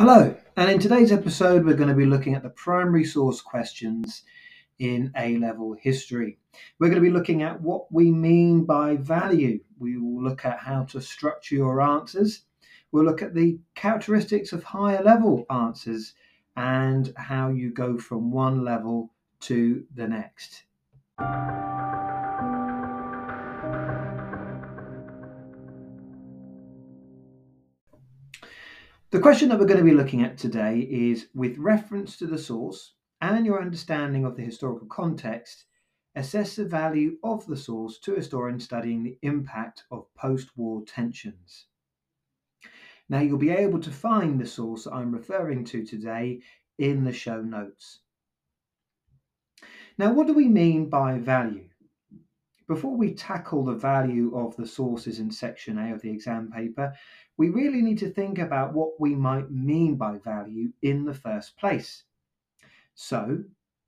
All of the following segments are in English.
Hello, and in today's episode, we're going to be looking at the primary source questions in A level history. We're going to be looking at what we mean by value. We will look at how to structure your answers. We'll look at the characteristics of higher level answers and how you go from one level to the next. The question that we're going to be looking at today is with reference to the source and your understanding of the historical context, assess the value of the source to historians studying the impact of post war tensions. Now, you'll be able to find the source that I'm referring to today in the show notes. Now, what do we mean by value? Before we tackle the value of the sources in section A of the exam paper, we really need to think about what we might mean by value in the first place. So,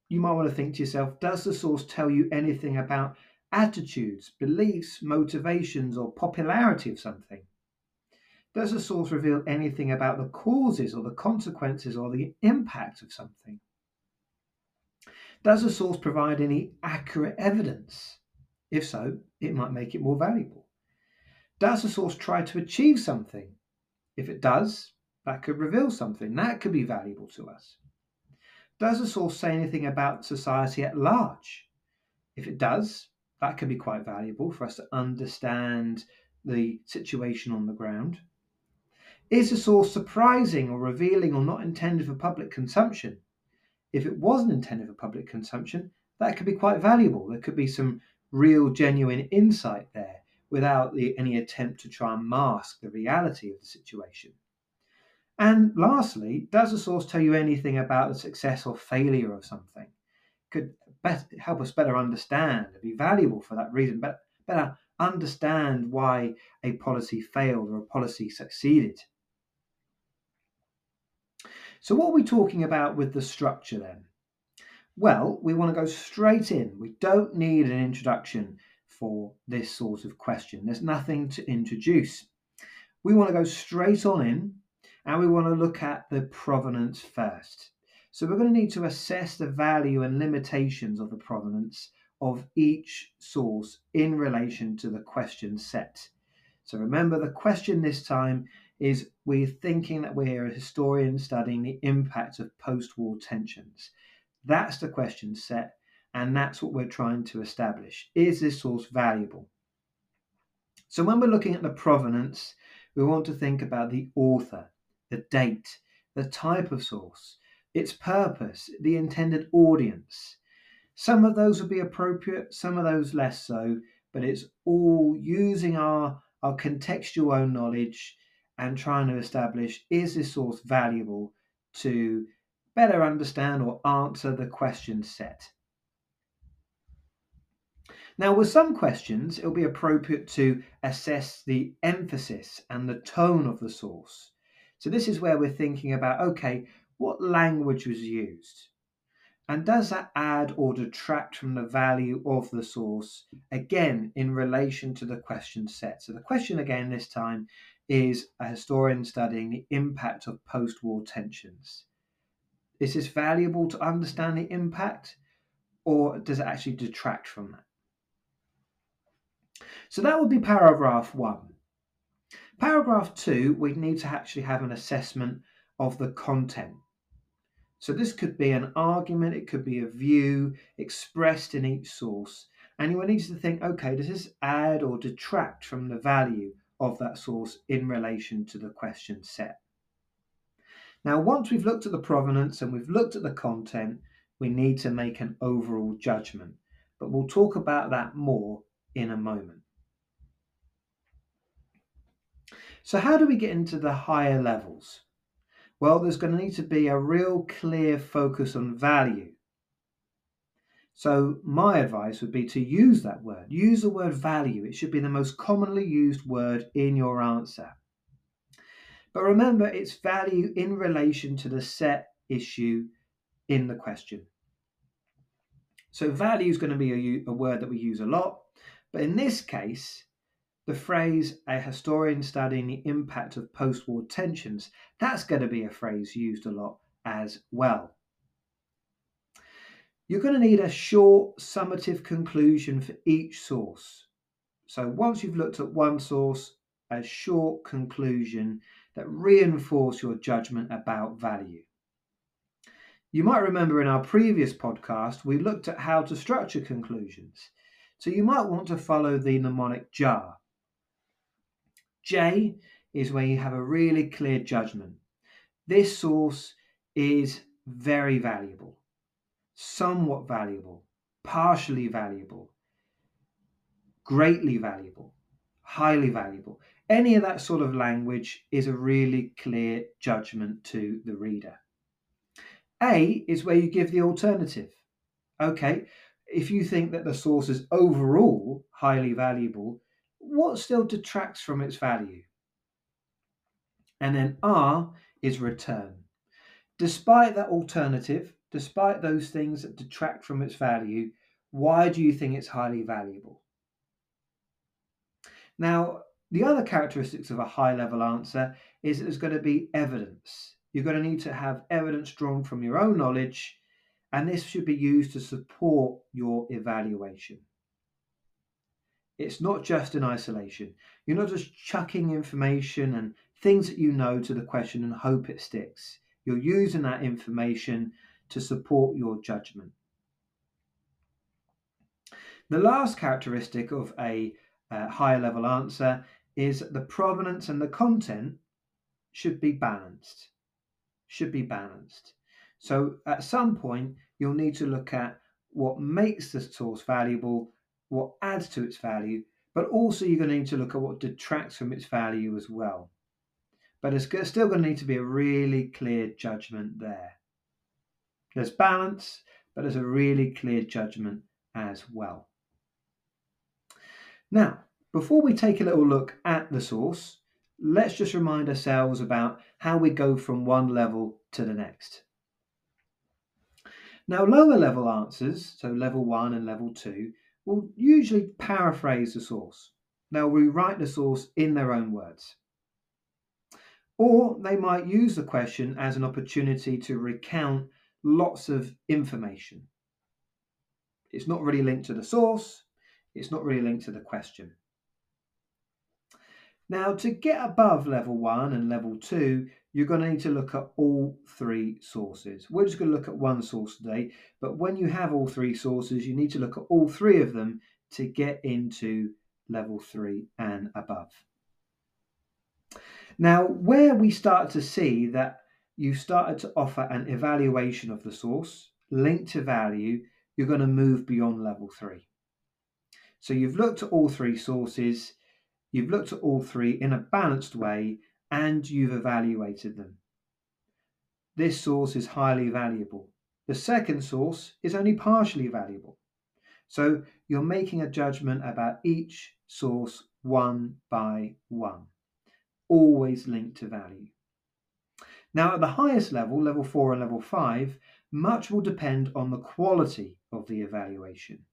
you might want to think to yourself Does the source tell you anything about attitudes, beliefs, motivations, or popularity of something? Does the source reveal anything about the causes or the consequences or the impact of something? Does the source provide any accurate evidence? If so, it might make it more valuable. Does the source try to achieve something? If it does, that could reveal something. That could be valuable to us. Does the source say anything about society at large? If it does, that could be quite valuable for us to understand the situation on the ground. Is the source surprising or revealing or not intended for public consumption? If it wasn't intended for public consumption, that could be quite valuable. There could be some real, genuine insight there without the, any attempt to try and mask the reality of the situation. And lastly, does the source tell you anything about the success or failure of something? Could help us better understand, be valuable for that reason, but better understand why a policy failed or a policy succeeded. So, what are we talking about with the structure then? Well, we want to go straight in. We don't need an introduction for this sort of question. There's nothing to introduce. We want to go straight on in and we want to look at the provenance first. So we're going to need to assess the value and limitations of the provenance of each source in relation to the question set. So remember, the question this time is we're thinking that we're a historian studying the impact of post war tensions. That's the question set, and that's what we're trying to establish. Is this source valuable? So, when we're looking at the provenance, we want to think about the author, the date, the type of source, its purpose, the intended audience. Some of those will be appropriate, some of those less so, but it's all using our, our contextual own knowledge and trying to establish is this source valuable to better understand or answer the question set. Now, with some questions, it'll be appropriate to assess the emphasis and the tone of the source. So, this is where we're thinking about okay, what language was used? And does that add or detract from the value of the source, again, in relation to the question set? So, the question again this time is a historian studying the impact of post war tensions. Is this valuable to understand the impact, or does it actually detract from that? So that would be paragraph one. Paragraph two, we'd need to actually have an assessment of the content. So this could be an argument, it could be a view expressed in each source. And you need to think, okay, does this add or detract from the value of that source in relation to the question set? Now, once we've looked at the provenance and we've looked at the content, we need to make an overall judgment. But we'll talk about that more in a moment. So, how do we get into the higher levels? Well, there's going to need to be a real clear focus on value. So, my advice would be to use that word. Use the word value. It should be the most commonly used word in your answer. But remember, it's value in relation to the set issue in the question. So value is going to be a, a, word that we use a lot. But in this case, the phrase a historian studying the impact of post war tensions, that's going to be a phrase used a lot as well. You're going to need a short summative conclusion for each source. So once you've looked at one source, a short conclusion that reinforce your judgment about value. You might remember in our previous podcast, we looked at how to structure conclusions. So you might want to follow the mnemonic JAR. J is where you have a really clear judgment. This source is very valuable, somewhat valuable, partially valuable, greatly valuable, highly valuable. Any of that sort of language is a really clear judgment to the reader. A is where you give the alternative. Okay, if you think that the source is overall highly valuable, what still detracts from its value? And then R is return. Despite that alternative, despite those things that detract from its value, why do you think it's highly valuable? Now, the other characteristics of a high level answer is that there's going to be evidence. You're going to need to have evidence drawn from your own knowledge, and this should be used to support your evaluation. It's not just in isolation. You're not just chucking information and things that you know to the question and hope it sticks. You're using that information to support your judgment. The last characteristic of a uh, higher level answer is the provenance and the content should be balanced. Should be balanced. So at some point, you'll need to look at what makes the source valuable, what adds to its value, but also you're going to need to look at what detracts from its value as well. But there's still going to need to be a really clear judgment there. There's balance, but there's a really clear judgment as well. Now, before we take a little look at the source, let's just remind ourselves about how we go from one level to the next. Now, lower level answers, so level one and level two, will usually paraphrase the source. They'll rewrite the source in their own words. Or they might use the question as an opportunity to recount lots of information. It's not really linked to the source, it's not really linked to the question. Now, to get above level one and level two, you're going to need to look at all three sources. We're just going to look at one source today, but when you have all three sources, you need to look at all three of them to get into level three and above. Now, where we start to see that you've started to offer an evaluation of the source linked to value, you're going to move beyond level three. So you've looked at all three sources, You've looked at all three in a balanced way and you've evaluated them. This source is highly valuable. The second source is only partially valuable. So you're making a judgment about each source one by one, always linked to value. Now, at the highest level, level four and level five, much will depend on the quality of the evaluation.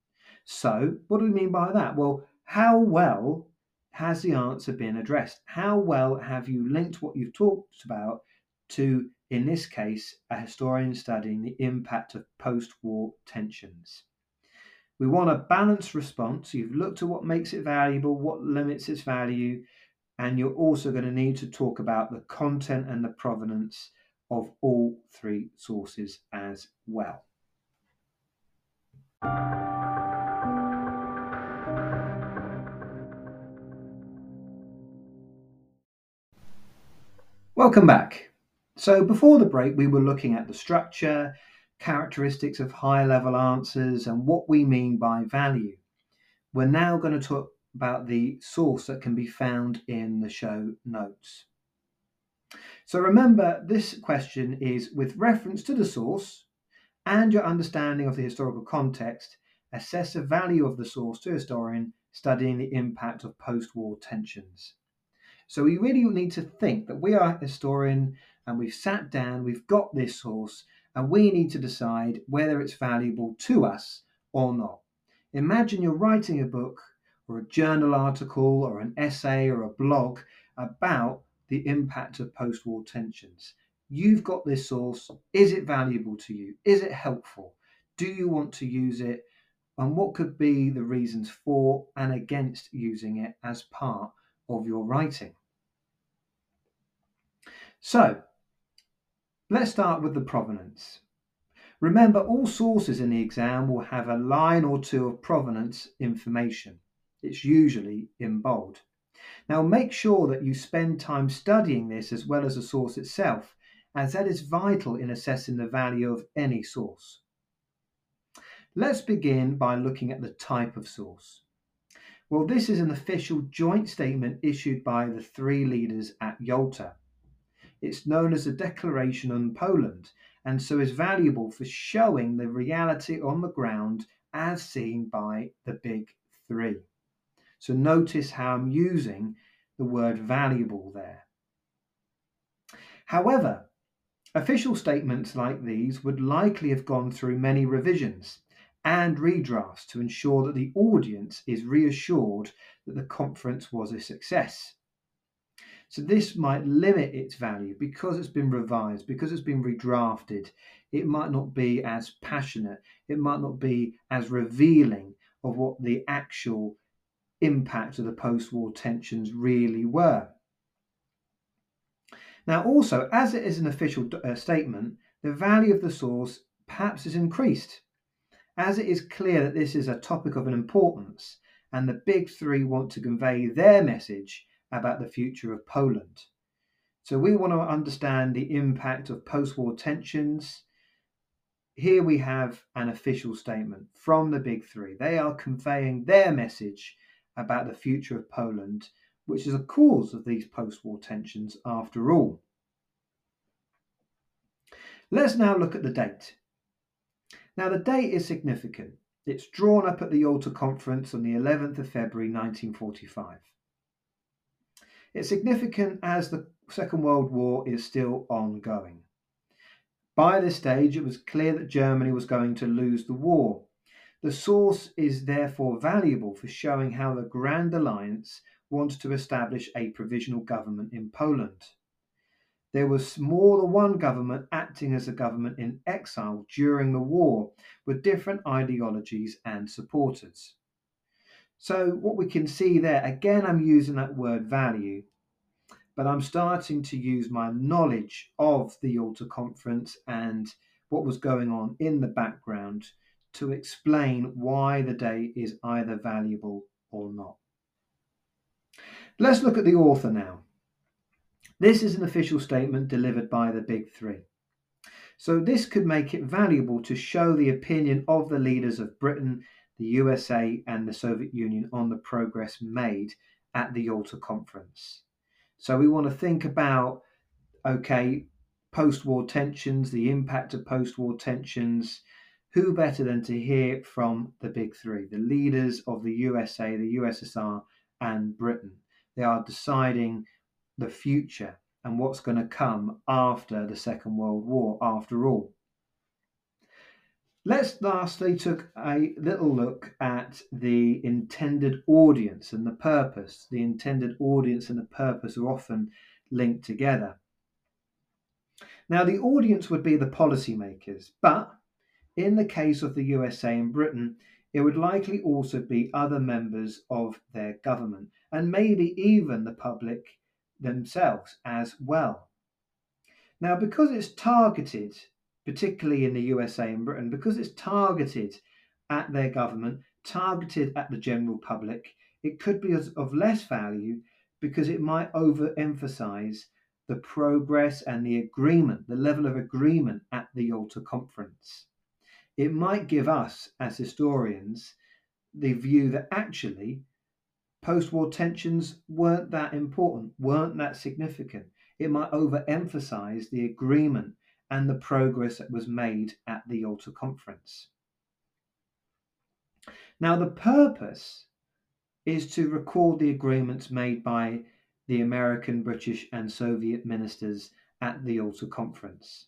So, what do we mean by that? Well, how well has the answer been addressed? How well have you linked what you've talked about to, in this case, a historian studying the impact of post war tensions? We want a balanced response. You've looked at what makes it valuable, what limits its value, and you're also going to need to talk about the content and the provenance of all three sources as well. Welcome back. So before the break, we were looking at the structure, characteristics of high level answers, and what we mean by value. We're now going to talk about the source that can be found in the show notes. So remember, this question is with reference to the source and your understanding of the historical context, assess the value of the source to a historian studying the impact of post war tensions. So we really need to think that we are a historian and we've sat down, we've got this source, and we need to decide whether it's valuable to us or not. Imagine you're writing a book or a journal article or an essay or a blog about the impact of post war tensions. You've got this source. Is it valuable to you? Is it helpful? Do you want to use it? And what could be the reasons for and against using it as part of your writing? So, let's start with the provenance. Remember, all sources in the exam will have a line or two of provenance information. It's usually in bold. Now, make sure that you spend time studying this as well as the source itself, as that is vital in assessing the value of any source. Let's begin by looking at the type of source. Well, this is an official joint statement issued by the three leaders at Yalta. It's known as the Declaration on Poland and so is valuable for showing the reality on the ground as seen by the big three. So notice how I'm using the word valuable there. However, official statements like these would likely have gone through many revisions and redrafts to ensure that the audience is reassured that the conference was a success. So this might limit its value because it's been revised, because it's been redrafted. It might not be as passionate, it might not be as revealing of what the actual impact of the post war tensions really were. Now, also, as it is an official uh, statement, the value of the source perhaps is increased, as it is clear that this is a topic of an importance and the big three want to convey their message about the future of Poland. So we want to understand the impact of post war tensions. Here we have an official statement from the big three. They are conveying their message about the future of Poland, which is a cause of these post war tensions after all. Let's now look at the date. Now, the date is significant. It's drawn up at the Yalta Conference on the 11th of February 1945. It's significant as the Second World War is still ongoing. By this stage, it was clear that Germany was going to lose the war. The source is therefore valuable for showing how the Grand Alliance wanted to establish a provisional government in Poland. There was more than one government acting as a government in exile during the war, with different ideologies and supporters. So what we can see there, again, I'm using that word value, but I'm starting to use my knowledge of the Yalta conference and what was going on in the background to explain why the day is either valuable or not. Let's look at the author now. This is an official statement delivered by the Big Three. So, this could make it valuable to show the opinion of the leaders of Britain the USA and the Soviet Union on the progress made at the Yalta conference. So we want to think about okay, post war tensions, the impact of post war tensions. Who better than to hear from the big three, the leaders of the USA, the USSR, and Britain? They are deciding the future and what's going to come after the Second World War, after all. Let's lastly take a little look at the intended audience and the purpose. The intended audience and the purpose are often linked together. Now, the audience would be the policymakers, but in the case of the USA and Britain, it would likely also be other members of their government and maybe even the public themselves as well. Now, because it's targeted particularly in the USA and Britain, because it's targeted at their government, targeted at the general public, it could be of less value because it might overemphasize the progress and the agreement, the level of agreement at the Yalta conference. It might give us, as historians, the view that actually post war tensions weren't that important, weren't that significant. It might overemphasize the agreement and the progress that was made at the Yalta Conference. Now, the purpose is to record the agreements made by the American, British, and Soviet ministers at the Yalta Conference.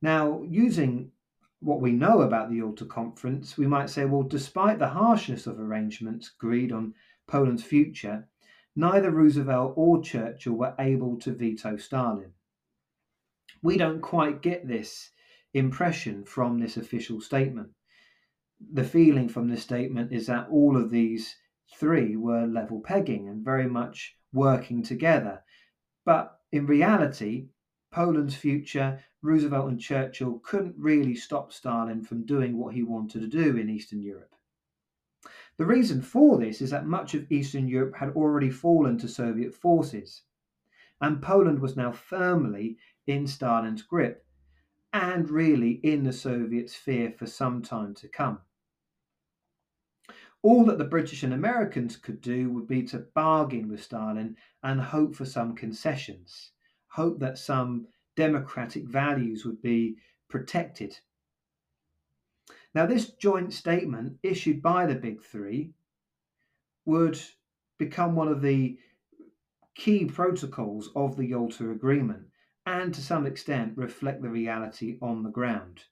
Now, using what we know about the Yalta Conference, we might say, well, despite the harshness of arrangements agreed on Poland's future, neither Roosevelt or Churchill were able to veto Stalin. We don't quite get this impression from this official statement. The feeling from this statement is that all of these three were level pegging and very much working together. But in reality, Poland's future, Roosevelt and Churchill couldn't really stop Stalin from doing what he wanted to do in Eastern Europe. The reason for this is that much of Eastern Europe had already fallen to Soviet forces, and Poland was now firmly in Stalin's grip and really in the Soviet sphere for some time to come. All that the British and Americans could do would be to bargain with Stalin and hope for some concessions hope that some democratic values would be protected. Now, this joint statement issued by the Big Three would become one of the key protocols of the Yalta Agreement and to some extent reflect the reality on the ground.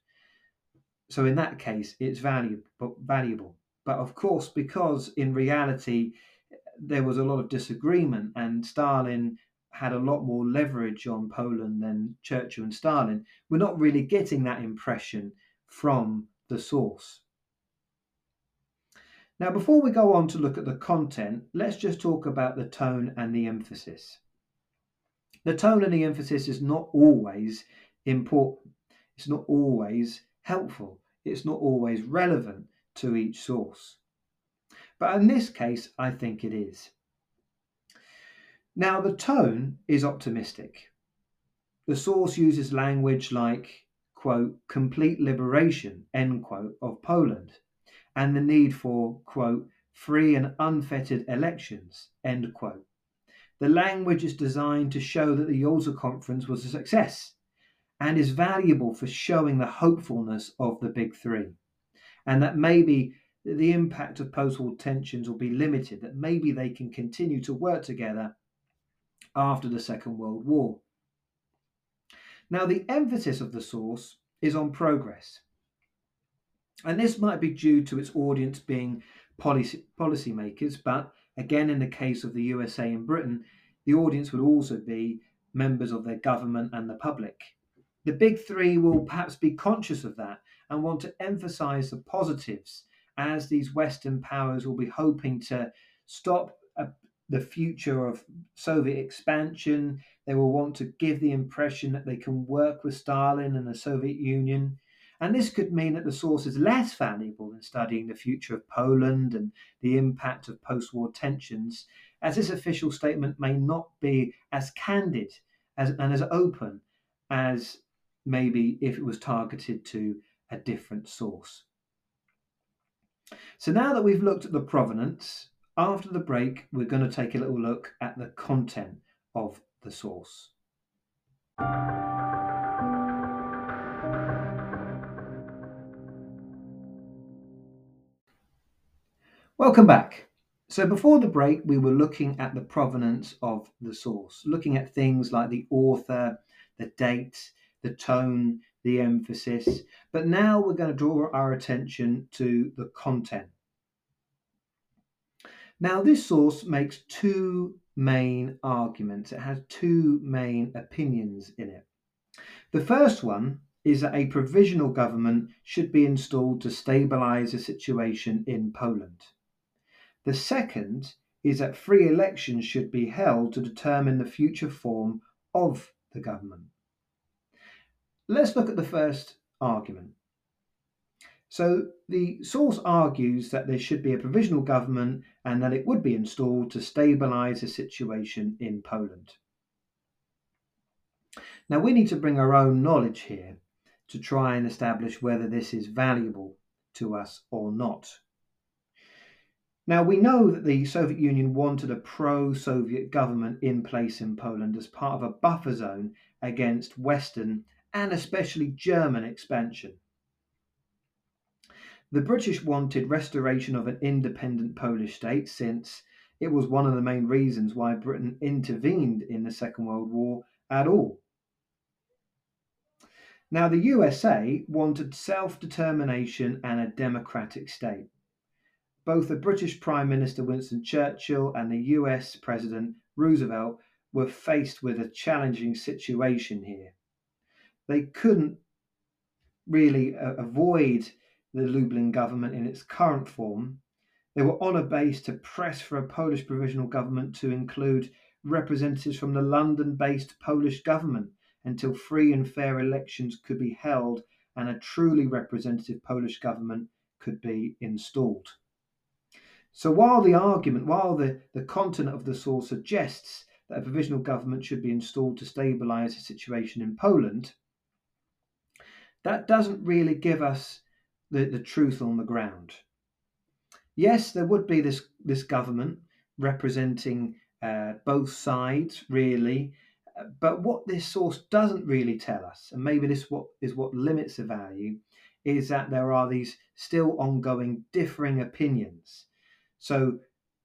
So, in that case, it's valuable. valuable. But of course, because in reality there was a lot of disagreement and Stalin had a lot more leverage on Poland than Churchill and Stalin, we're not really getting that impression from the source. Now, before we go on to look at the content, let's just talk about the tone and the emphasis. The tone and the emphasis is not always important, it's not always helpful, it's not always relevant to each source. But in this case, I think it is. Now, the tone is optimistic. The source uses language like, quote, complete liberation, end quote, of Poland, and the need for, quote, free and unfettered elections, end quote. The language is designed to show that the Yalta Conference was a success and is valuable for showing the hopefulness of the Big Three, and that maybe the impact of post war tensions will be limited, that maybe they can continue to work together after the Second World War. Now, the emphasis of the source is on progress. And this might be due to its audience being policy policymakers, but again, in the case of the USA and Britain, the audience would also be members of their government and the public. The big three will perhaps be conscious of that and want to emphasize the positives as these Western powers will be hoping to stop uh, the future of Soviet expansion. They will want to give the impression that they can work with Stalin and the Soviet Union. And this could mean that the source is less valuable in studying the future of Poland and the impact of post war tensions, as this official statement may not be as candid as, and as open as maybe if it was targeted to a different source. So now that we've looked at the provenance, after the break, we're going to take a little look at the content of the source. Welcome back. So before the break, we were looking at the provenance of the source, looking at things like the author, the date, the tone, the emphasis. But now we're going to draw our attention to the content. Now, this source makes two main arguments. It has two main opinions in it. The first one is that a provisional government should be installed to stabilize the situation in Poland. The second is that free elections should be held to determine the future form of the government. Let's look at the first argument. So the source argues that there should be a provisional government and that it would be installed to stabilise the situation in Poland. Now we need to bring our own knowledge here to try and establish whether this is valuable to us or not. Now we know that the Soviet Union wanted a pro Soviet government in place in Poland as part of a buffer zone against Western and especially German expansion. The British wanted restoration of an independent Polish state since it was one of the main reasons why Britain intervened in the Second World War at all. Now, the USA wanted self determination and a democratic state. Both the British Prime Minister Winston Churchill and the US President Roosevelt were faced with a challenging situation here. They couldn't really uh, avoid the Lublin government in its current form. They were on a base to press for a Polish provisional government to include representatives from the London based Polish government until free and fair elections could be held and a truly representative Polish government could be installed. So while the argument, while the, the content of the source suggests that a provisional government should be installed to stabilise the situation in Poland, that doesn't really give us the, the truth on the ground. Yes, there would be this, this government representing uh, both sides, really, but what this source doesn't really tell us, and maybe this what is what limits the value, is that there are these still ongoing differing opinions. So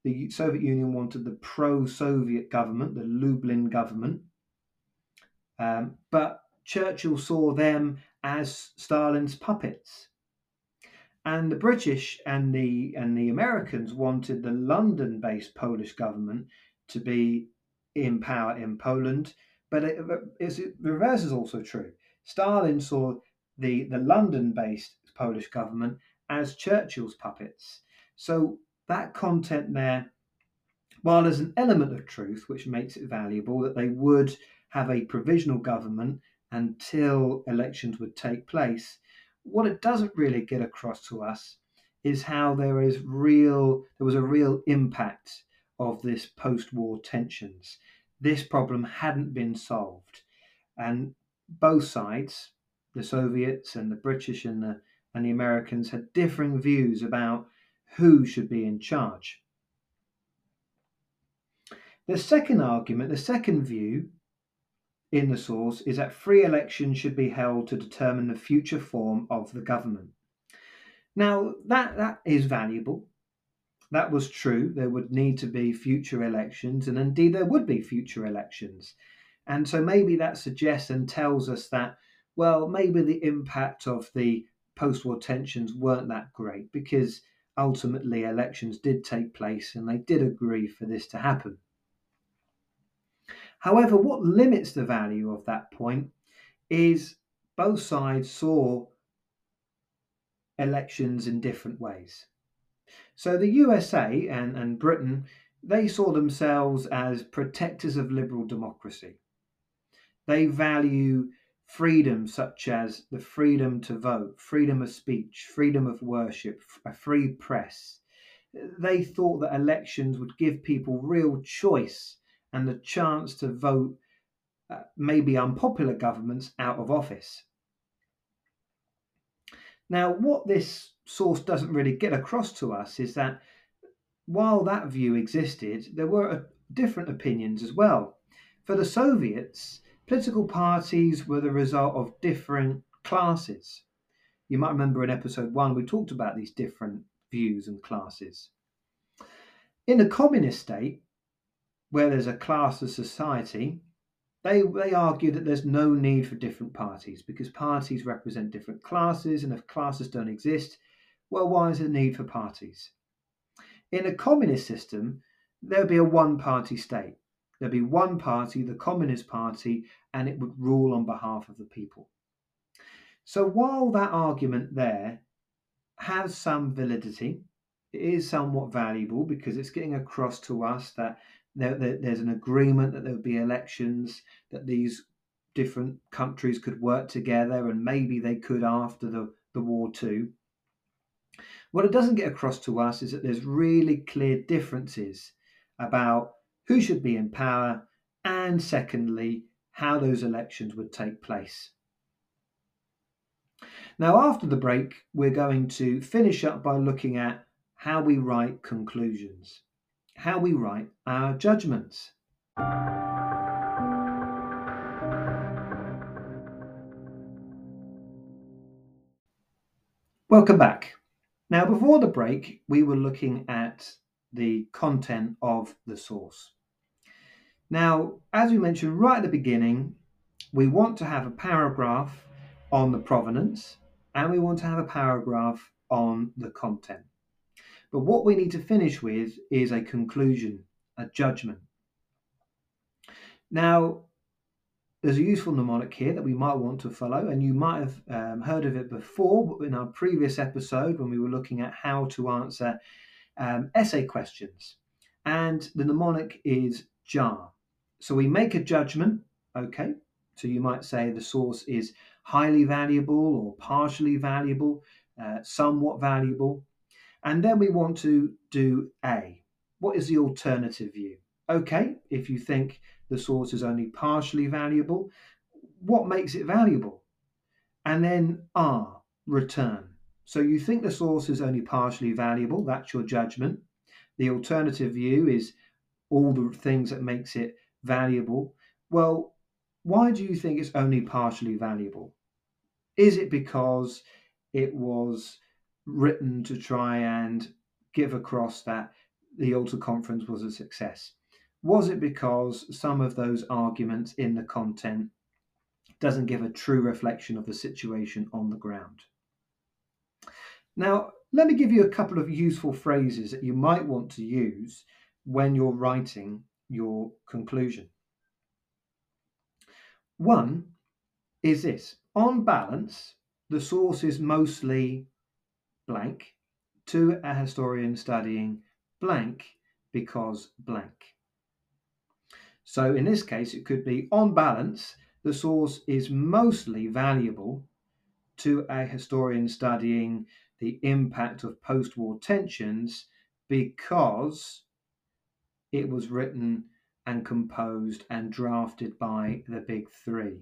the Soviet Union wanted the pro-Soviet government, the Lublin government, um, but Churchill saw them as Stalin's puppets. And the British and the and the Americans wanted the London-based Polish government to be in power in Poland, but it, the reverse is also true. Stalin saw the, the London based Polish government as Churchill's puppets. So that content there, while there's an element of truth which makes it valuable, that they would have a provisional government until elections would take place, what it doesn't really get across to us is how there is real there was a real impact of this post-war tensions. This problem hadn't been solved, and both sides, the Soviets and the British and the and the Americans, had differing views about who should be in charge. The second argument, the second view in the source is that free elections should be held to determine the future form of the government. Now, that, that is valuable that was true. There would need to be future elections, and indeed there would be future elections. And so maybe that suggests and tells us that, well, maybe the impact of the post war tensions weren't that great because ultimately elections did take place and they did agree for this to happen. However, what limits the value of that point is both sides saw elections in different ways. So the USA and, and Britain, they saw themselves as protectors of liberal democracy. They value freedom such as the freedom to vote, freedom of speech, freedom of worship, a free press. They thought that elections would give people real choice and the chance to vote uh, maybe unpopular governments out of office. Now, what this source doesn't really get across to us is that while that view existed, there were uh, different opinions as well. For the Soviets, political parties were the result of different classes. You might remember in episode one, we talked about these different views and classes. In a communist state, where there's a class of society, they, they argue that there's no need for different parties because parties represent different classes, and if classes don't exist, well, why is there a need for parties? In a communist system, there'd be a one party state. There'd be one party, the Communist Party, and it would rule on behalf of the people. So while that argument there has some validity, it is somewhat valuable because it's getting across to us that there, there, there's an agreement that there would be elections, that these different countries could work together, and maybe they could after the, the war too. What it doesn't get across to us is that there's really clear differences about who should be in power and, secondly, how those elections would take place. Now, after the break, we're going to finish up by looking at how we write conclusions, how we write our judgments. Welcome back. Now, before the break, we were looking at the content of the source. Now, as we mentioned right at the beginning, we want to have a paragraph on the provenance and we want to have a paragraph on the content. But what we need to finish with is a conclusion, a judgment. Now, there's a useful mnemonic here that we might want to follow, and you might have um, heard of it before in our previous episode when we were looking at how to answer um, essay questions. And the mnemonic is JAR. So we make a judgment, okay? So you might say the source is highly valuable or partially valuable, uh, somewhat valuable. And then we want to do A. What is the alternative view? Okay, if you think the source is only partially valuable, what makes it valuable? And then R, return. So you think the source is only partially valuable, that's your judgment. The alternative view is all the things that makes it valuable. Well, why do you think it's only partially valuable? Is it because it was written to try and give across that the Yalta conference was a success? Was it because some of those arguments in the content doesn't give a true reflection of the situation on the ground? Now, let me give you a couple of useful phrases that you might want to use when you're writing your conclusion. One is this on balance, the source is mostly blank to a historian studying blank because blank. So in this case, it could be on balance, the source is mostly valuable to a historian studying the impact of post war tensions because it was written and composed and drafted by the big three.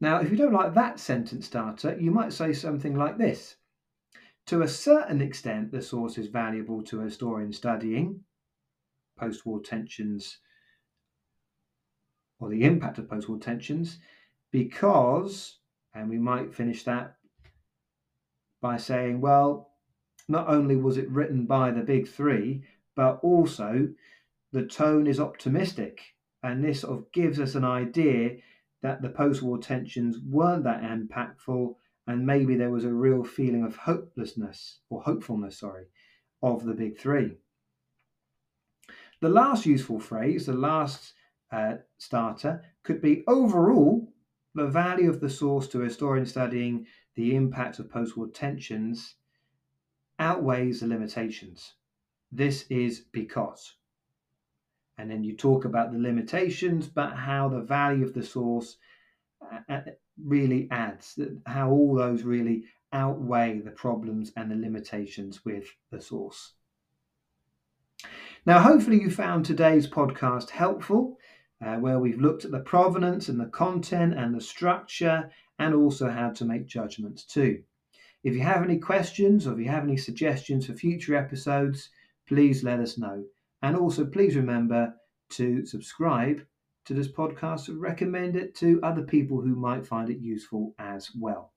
Now, if you don't like that sentence starter, you might say something like this. To a certain extent, the source is valuable to a historian studying post war tensions or the impact of post war tensions because, and we might finish that by saying, well, not only was it written by the big three, but also the tone is optimistic. And this sort of gives us an idea that the post war tensions weren't that impactful, and maybe there was a real feeling of hopelessness or hopefulness, sorry, of the big three. The last useful phrase, the last uh, starter, could be overall, the value of the source to a historian studying the impact of post war tensions outweighs the limitations. This is because. And then you talk about the limitations, but how the value of the source uh, uh, really adds, how all those really outweigh the problems and the limitations with the source. Now, hopefully, you found today's podcast helpful, uh, where we've looked at the provenance and the content and the structure, and also how to make judgments too. If you have any questions or if you have any suggestions for future episodes, please let us know. And also, please remember to subscribe to this podcast and recommend it to other people who might find it useful as well.